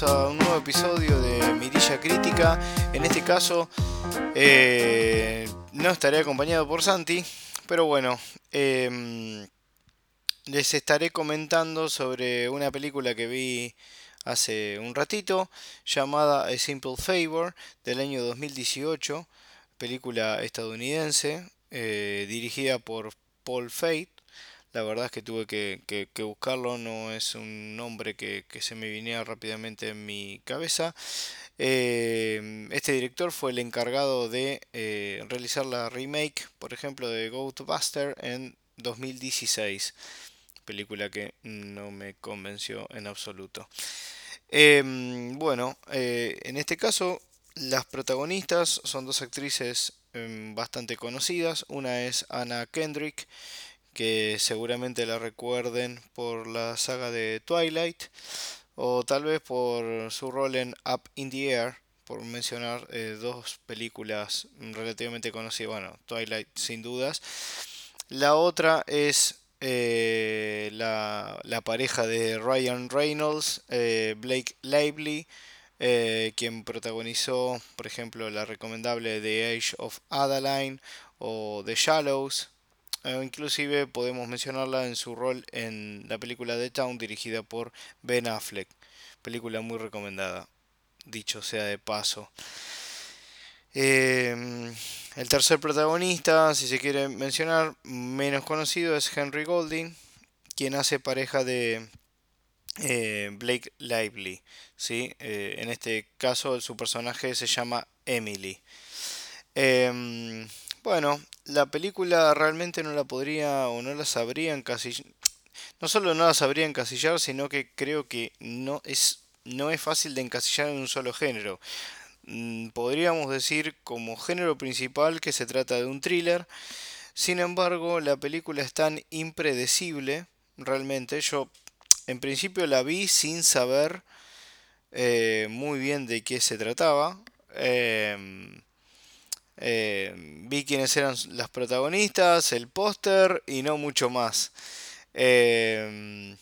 a un nuevo episodio de Mirilla Crítica. En este caso, eh, no estaré acompañado por Santi, pero bueno, em, les estaré comentando sobre una película que vi hace un ratito llamada A Simple Favor del año 2018, película estadounidense eh, dirigida por Paul Fate la verdad es que tuve que, buscarlo, no es un nombre que, se me viniera rápidamente en mi cabeza. Eh, este director fue el encargado de eh, realizar la remake, por ejemplo, de Ghostbuster en 2016, película que no me convenció en absoluto. Em, bueno, eh, en este caso las protagonistas son dos actrices em, bastante conocidas, una es Anna Kendrick, que seguramente la recuerden por la saga de Twilight o tal vez por su rol en Up in the Air, por mencionar eh, dos películas relativamente conocidas, bueno, Twilight sin dudas. La otra es eh, la, pareja de Ryan Reynolds, eh, Blake Lively, quien protagonizó, por ejemplo, la recomendable The Age of Adeline o The Shallows, eh, inclusive podemos mencionarla en su rol en la película The Town dirigida por Ben Affleck. Película muy recomendada, dicho sea de paso. Em, el tercer protagonista, si se quiere mencionar, menos conocido, es Henry Golding, quien hace pareja de eh, Blake Lively. ¿sí? Eh, en este caso, su personaje se llama Emily. Em, bueno, la película realmente no la podría o no la sabría encasillar. No solo no la sabría encasillar, sino que creo que no es, no es fácil de encasillar en un solo género. Mm, podríamos decir como género principal que se trata de un thriller. Sin embargo, la película es tan impredecible, realmente. Yo en principio la vi sin saber eh, muy bien de qué se trataba. Eh, eh, vi quiénes eran las protagonistas, el póster y no mucho más. Eh,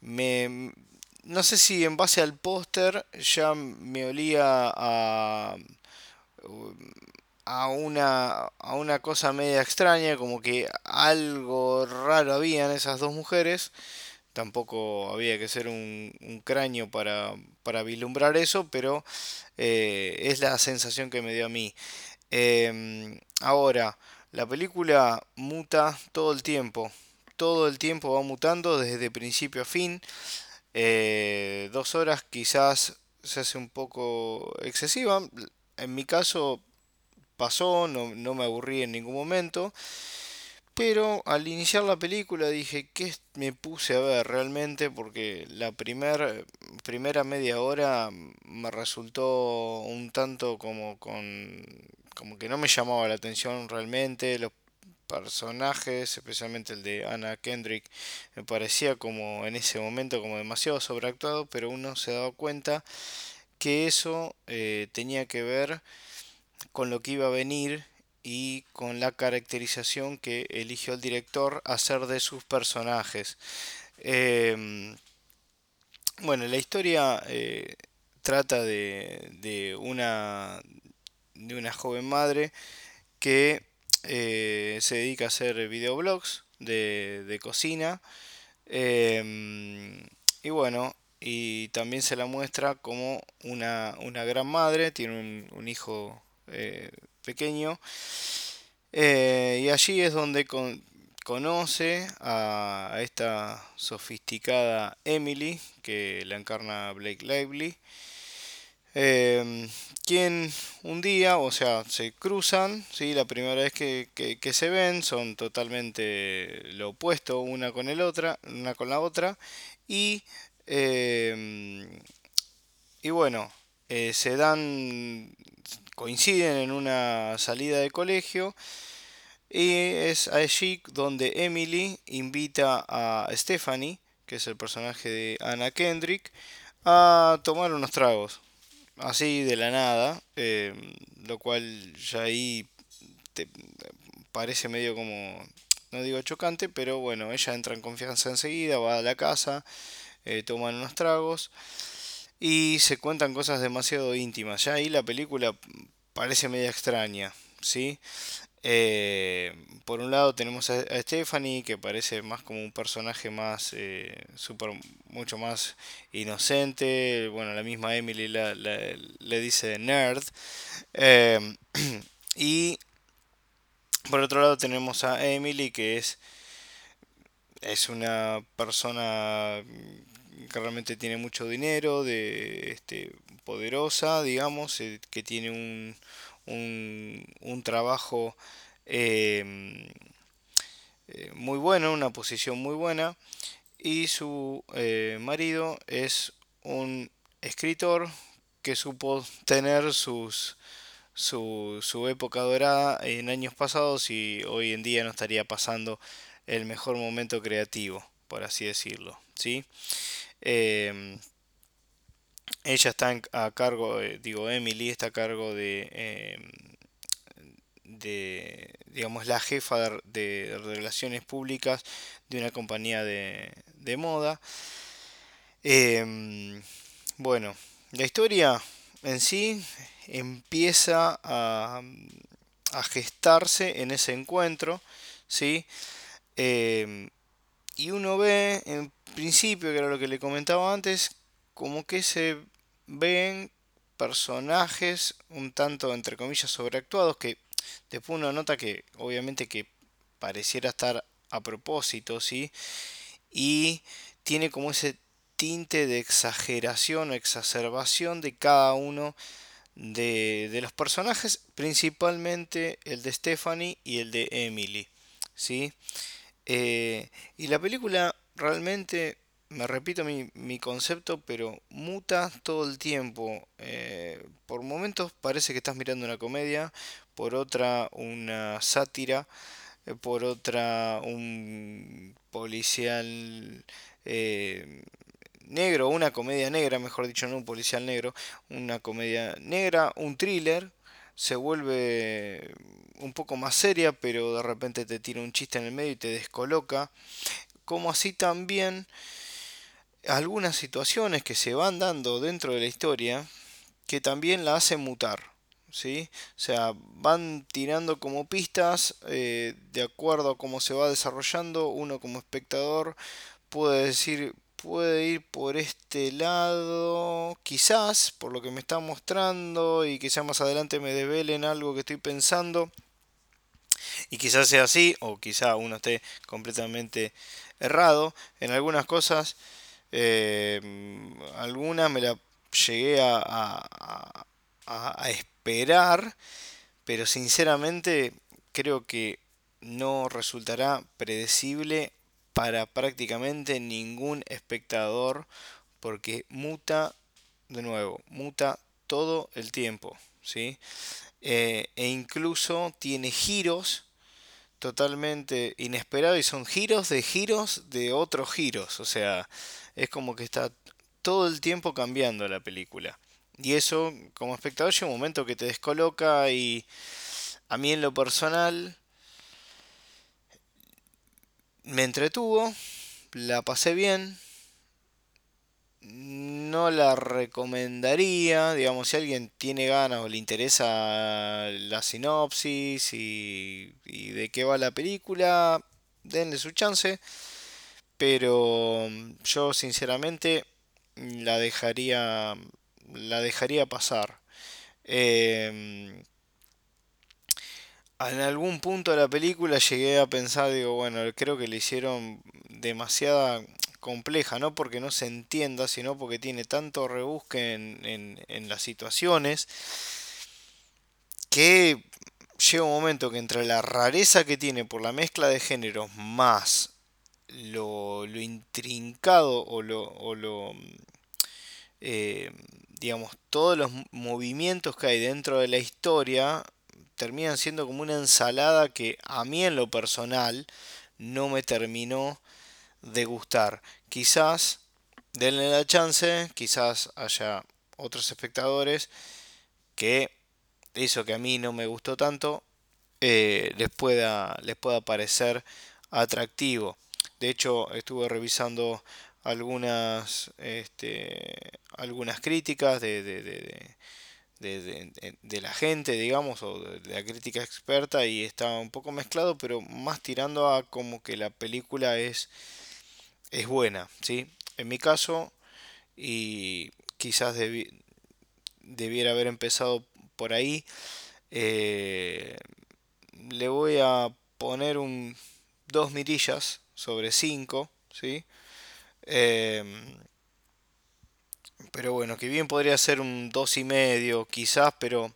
no sé si en base al póster ya me olía a, a, una, a una cosa media extraña, como que algo raro había en esas dos mujeres. Tampoco había que ser un, cráneo para, para vislumbrar eso, pero eh, es la sensación que me dio a mí. Em, ahora, la película muta todo el tiempo. Todo el tiempo va mutando desde principio a fin. Eh, dos horas quizás se hace un poco excesiva. En mi caso pasó, no, no me aburrí en ningún momento. Pero al iniciar la película dije, ¿qué me puse a ver realmente? Porque la primer, primera media hora me resultó un tanto como con como que no me llamaba la atención realmente. Los personajes, especialmente el de Anna Kendrick, me parecía como en ese momento como demasiado sobreactuado, pero uno se daba cuenta que eso eh, tenía que ver con lo que iba a venir y con la caracterización que eligió el director hacer de sus personajes. Em, bueno, la historia eh, trata de, de, una de una joven madre que eh, se dedica a hacer videoblogs de, cocina. Em, y bueno, y también se la muestra como una, gran madre, tiene un, hijo eh, pequeño. Eh, y allí es donde conoce a, a, esta sofisticada Emily, que la encarna Blake Lively. Em, quien un día, o sea, se cruzan, ¿sí? la primera vez que, se ven son totalmente lo opuesto una con el otra, una con la otra, y, em, y bueno, eh, se dan, coinciden en una salida de colegio, y es allí donde Emily invita a Stephanie, que es el personaje de Anna Kendrick, a tomar unos tragos así de la nada, eh, lo cual ya ahí te parece medio como, no digo chocante, pero bueno, ella entra en confianza enseguida, va a la casa, eh, toman unos tragos y se cuentan cosas demasiado íntimas. Ya ahí la película parece media extraña, ¿sí? Eh, por un lado tenemos a, Stephanie que parece más como un personaje más eh, super, mucho más inocente. Bueno la misma Emily le dice nerd. Eh, y por otro lado tenemos a Emily que es es una persona que realmente tiene mucho dinero de este, poderosa digamos que tiene un un, trabajo em, eh, muy bueno, una posición muy buena, y su eh, marido es un escritor que supo tener sus, su, su, época dorada en años pasados y hoy en día no estaría pasando el mejor momento creativo, por así decirlo. ¿sí? Em, ella está a cargo, digo, Emily está a cargo de, em, de digamos, la jefa de, relaciones públicas de una compañía de, moda. Em, bueno, la historia en sí empieza a, a gestarse en ese encuentro, ¿sí? Em, y uno ve, en principio, que era lo que le comentaba antes, como que se ven personajes un tanto entre comillas sobreactuados que después uno nota que obviamente que pareciera estar a propósito, ¿sí? Y tiene como ese tinte de exageración o exacerbación de cada uno de, los personajes, principalmente el de Stephanie y el de Emily, ¿sí? Eh, y la película realmente me repito mi, concepto, pero muta todo el tiempo. Eh, por momentos parece que estás mirando una comedia, por otra una sátira, eh, por otra un policial eh, negro, una comedia negra, mejor dicho, no un policial negro, una comedia negra, un thriller. Se vuelve un poco más seria, pero de repente te tira un chiste en el medio y te descoloca. Como así también algunas situaciones que se van dando dentro de la historia que también la hacen mutar. ¿sí? O sea, van tirando como pistas eh, de acuerdo a cómo se va desarrollando. Uno como espectador puede decir, puede ir por este lado, quizás, por lo que me está mostrando y quizás más adelante me develen algo que estoy pensando. Y quizás sea así, o quizá uno esté completamente errado. En algunas cosas eh, alguna me la llegué a, esperar, pero sinceramente creo que no resultará predecible para prácticamente ningún espectador porque muta de nuevo, muta todo el tiempo, ¿sí? Eh, e incluso tiene giros totalmente inesperados y son giros de giros de otros giros, o sea, es como que está todo el tiempo cambiando la película. Y eso, como espectador, llega un momento que te descoloca y a mí en lo personal me entretuvo, la pasé bien, no la recomendaría, digamos, si alguien tiene ganas o le interesa la sinopsis y, y de qué va la película, denle su chance pero mm, yo sinceramente la dejaría la dejaría pasar. Em, en algún punto de la película llegué a pensar digo bueno creo que le hicieron demasiada compleja no porque no se entienda sino porque tiene tanto rebusque en, en las situaciones que llega un momento que entre la rareza que tiene por la mezcla de géneros más lo, lo intrincado o lo, o lo eh, digamos, todos los movimientos que hay dentro de la historia terminan siendo como una ensalada que a mí en lo personal no me terminó de gustar. Quizás denle la chance, quizás haya otros espectadores que eso que a mí no me gustó tanto eh, les, pueda, les pueda parecer atractivo. De hecho, estuve revisando algunas, este, algunas críticas de, de, de, de, la gente, digamos, o de la crítica experta y está un poco mezclado, pero más tirando a como que la película es, es buena, ¿sí? En mi caso, y quizás debiera haber empezado por ahí, eh, le voy a poner un dos mirillas sobre 5, ¿sí? Em, pero bueno, que bien podría ser un dos y medio quizás, pero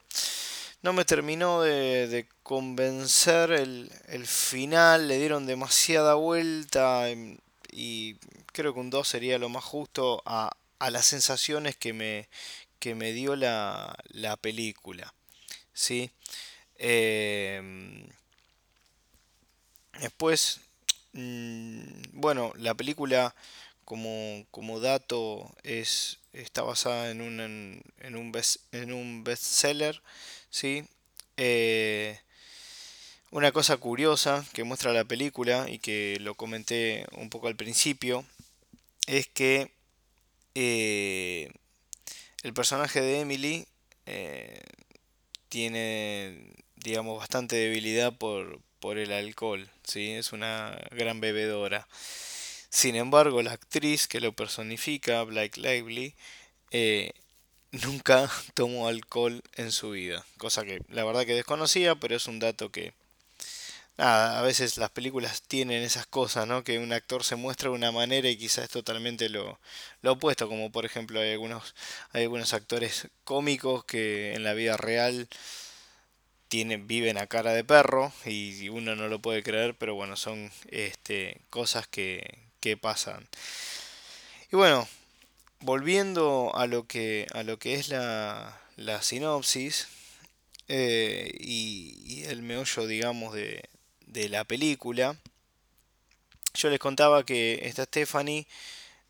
no me terminó de, convencer el, final, le dieron demasiada vuelta em, y creo que un 2 sería lo más justo a, las sensaciones que me, que me dio la, la película. ¿sí? Em, después, mm, bueno, la película como, como dato es, está basada en un, en, un, best, en un bestseller. ¿sí? Eh, una cosa curiosa que muestra la película y que lo comenté un poco al principio es que eh, el personaje de Emily eh, tiene, digamos, bastante debilidad por, por el alcohol, ¿sí? Es una gran bebedora. Sin embargo, la actriz que lo personifica, Blake Lively, eh, nunca tomó alcohol en su vida. Cosa que la verdad que desconocía, pero es un dato que... Nada, a veces las películas tienen esas cosas, ¿no? Que un actor se muestra de una manera y quizás es totalmente lo, lo opuesto, como por ejemplo hay algunos, hay algunos actores cómicos que en la vida real tienen, viven a cara de perro y uno no lo puede creer, pero bueno, son este, cosas que, que pasan. Y bueno, volviendo a lo que, a lo que es la, la sinopsis eh, y, el meollo, digamos, de, de, la película, yo les contaba que esta Stephanie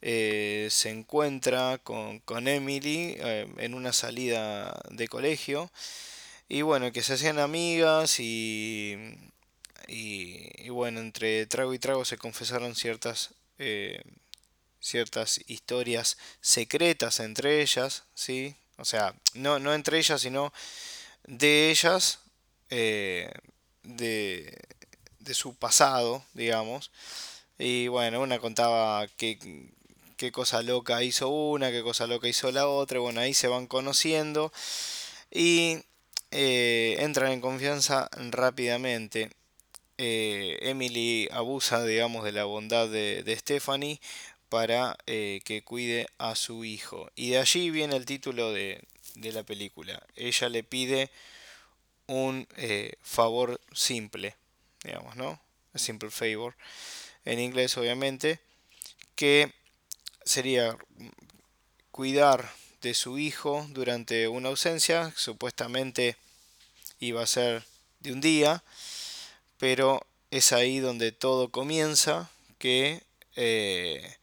eh, se encuentra con, con Emily eh, en una salida de colegio y bueno, que se hacían amigas y, y, bueno, entre trago y trago se confesaron ciertas eh, ciertas historias secretas entre ellas, ¿sí? O sea, no, no entre ellas, sino de ellas, de, de, su pasado, digamos. Y bueno, una contaba qué, qué cosa loca hizo una, qué cosa loca hizo la otra, bueno, ahí se van conociendo y eh, entran en confianza rápidamente. Eh, Emily abusa, digamos, de la bondad de, Stephanie para eh, que cuide a su hijo. Y de allí viene el título de, la película. Ella le pide un favor simple, digamos, ¿no? A simple favor. En inglés, obviamente, que sería cuidar de su hijo durante una ausencia, supuestamente iba a ser de un día, pero es ahí donde todo comienza, que eh,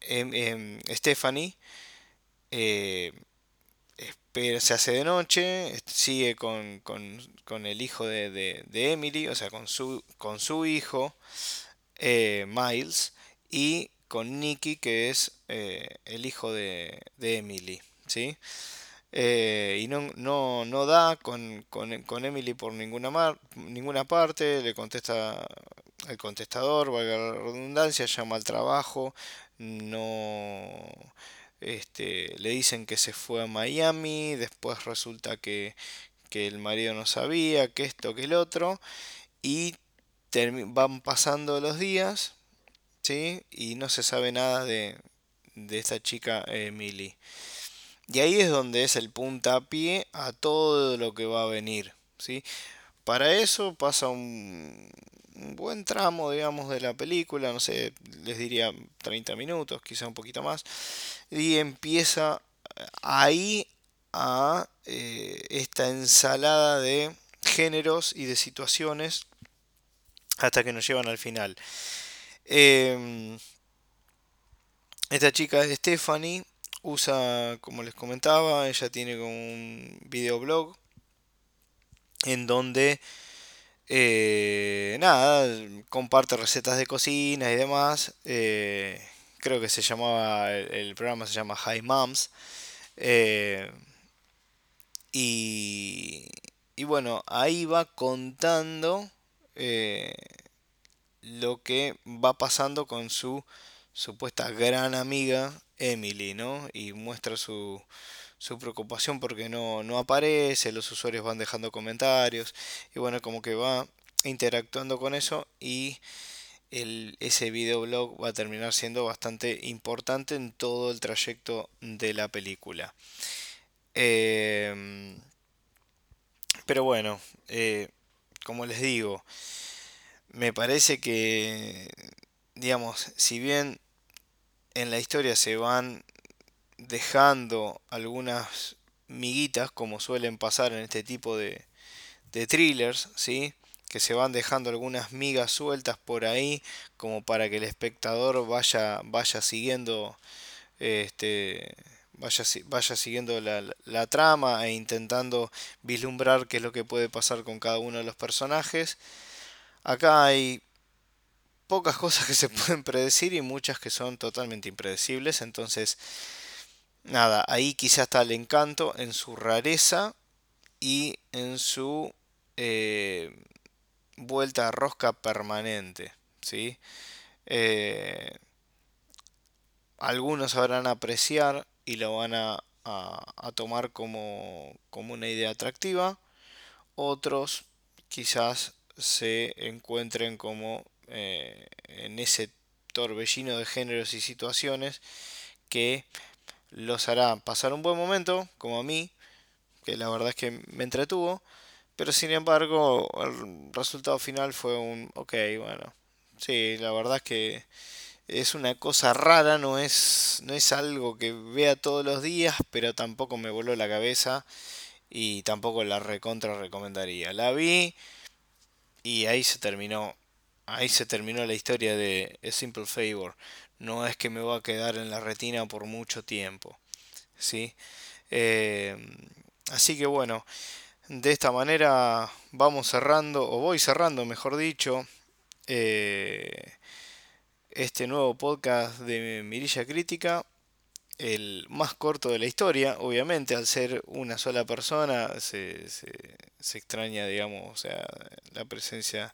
em, em, Stephanie eh, se hace de noche, sigue con, el hijo de, Emily, o sea, con su, con su hijo, eh, Miles, y con Nicky, que es el hijo de, de Emily. ¿sí? Eh, y no, no, no da con, con, Emily por ninguna, mar, ninguna parte, le contesta el contestador, valga la redundancia, llama al trabajo, no este, le dicen que se fue a Miami, después resulta que, que el marido no sabía, que esto, que el otro, y van pasando los días, ¿sí? y no se sabe nada de, de esta chica Emily. Y ahí es donde es el puntapié a todo lo que va a venir. ¿sí? Para eso pasa un, buen tramo, digamos, de la película, no sé, les diría 30 minutos, quizá un poquito más, y empieza ahí a eh, esta ensalada de géneros y de situaciones hasta que nos llevan al final. Em, esta chica es Stephanie usa, como les comentaba, ella tiene como un videoblog en donde Eh, nada, comparte recetas de cocina y demás. Eh, creo que se llamaba, el, programa se llama High Moms. Eh, y, y, bueno, ahí va contando lo que va pasando con su supuesta gran amiga Emily, ¿no? Y muestra su, su preocupación porque no, no aparece, los usuarios van dejando comentarios y bueno, como que va interactuando con eso y el, ese videoblog va a terminar siendo bastante importante en todo el trayecto de la película. Em, pero bueno, eh, como les digo, me parece que, digamos, si bien en la historia se van dejando algunas miguitas, como suelen pasar en este tipo de, de thrillers, ¿sí? que se van dejando algunas migas sueltas por ahí, como para que el espectador vaya, vaya siguiendo este, vaya, vaya siguiendo la, la, trama e intentando vislumbrar qué es lo que puede pasar con cada uno de los personajes. Acá hay pocas cosas que se pueden predecir y muchas que son totalmente impredecibles. Entonces, nada, ahí quizás está el encanto en su rareza y en su eh, vuelta a rosca permanente. ¿sí? Eh, algunos sabrán apreciar y lo van a, a, tomar como, como una idea atractiva. Otros quizás se encuentren como eh, en ese torbellino de géneros y situaciones que los hará pasar un buen momento, como a mí, que la verdad es que me entretuvo, pero sin embargo el resultado final fue un, ok, bueno, sí, la verdad es que es una cosa rara, no es, no es algo que vea todos los días, pero tampoco me voló la cabeza y tampoco la recontra recomendaría. La vi y ahí se terminó ahí se terminó la historia de A Simple Favor. No es que me va a quedar en la retina por mucho tiempo. ¿sí? Eh, así que bueno, de esta manera vamos cerrando, o voy cerrando, mejor dicho, eh, este nuevo podcast de Mirilla Crítica. El más corto de la historia, obviamente, al ser una sola persona, se, se, se extraña, digamos, o sea, la presencia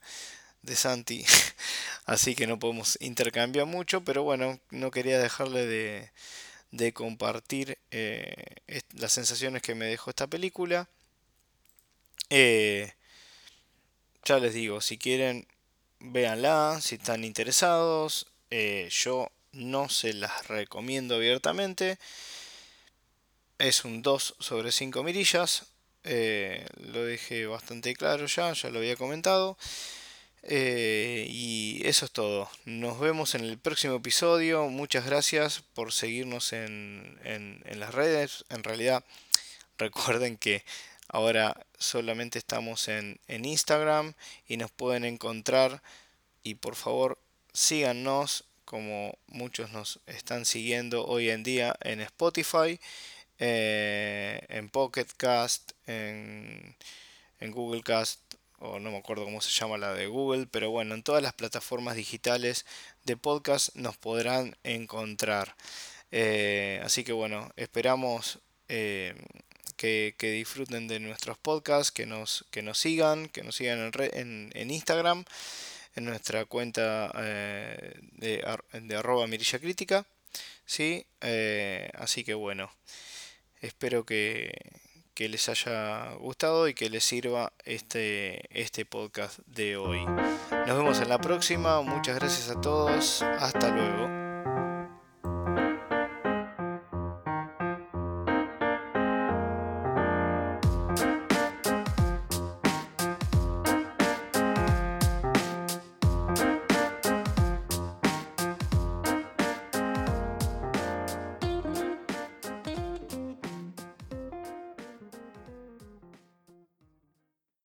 de Santi, así que no podemos intercambiar mucho, pero bueno, no quería dejarle de, de compartir eh, las sensaciones que me dejó esta película. Eh, ya les digo, si quieren, véanla, si están interesados. Eh, yo no se las recomiendo abiertamente. Es un 2 sobre 5 mirillas. lo dejé bastante claro ya, ya lo había comentado. Eh, y eso es todo. Nos vemos en el próximo episodio. Muchas gracias por seguirnos en, en, las redes. En realidad, recuerden que ahora solamente estamos en, en Instagram y nos pueden encontrar. Y por favor, síganos como muchos nos están siguiendo hoy en día en Spotify, eh, en Pocket Cast, en, en Google Cast o no me acuerdo cómo se llama la de Google, pero bueno, en todas las plataformas digitales de podcast nos podrán encontrar. Eh, así que bueno, esperamos eh, que, disfruten de nuestros podcasts, que nos, que nos sigan, que nos sigan en, en, Instagram, en nuestra cuenta eh, de, de, arroba mirilla crítica. ¿sí? así que bueno, espero que, que les haya gustado y que les sirva este, este podcast de hoy. Nos vemos en la próxima, muchas gracias a todos, hasta luego.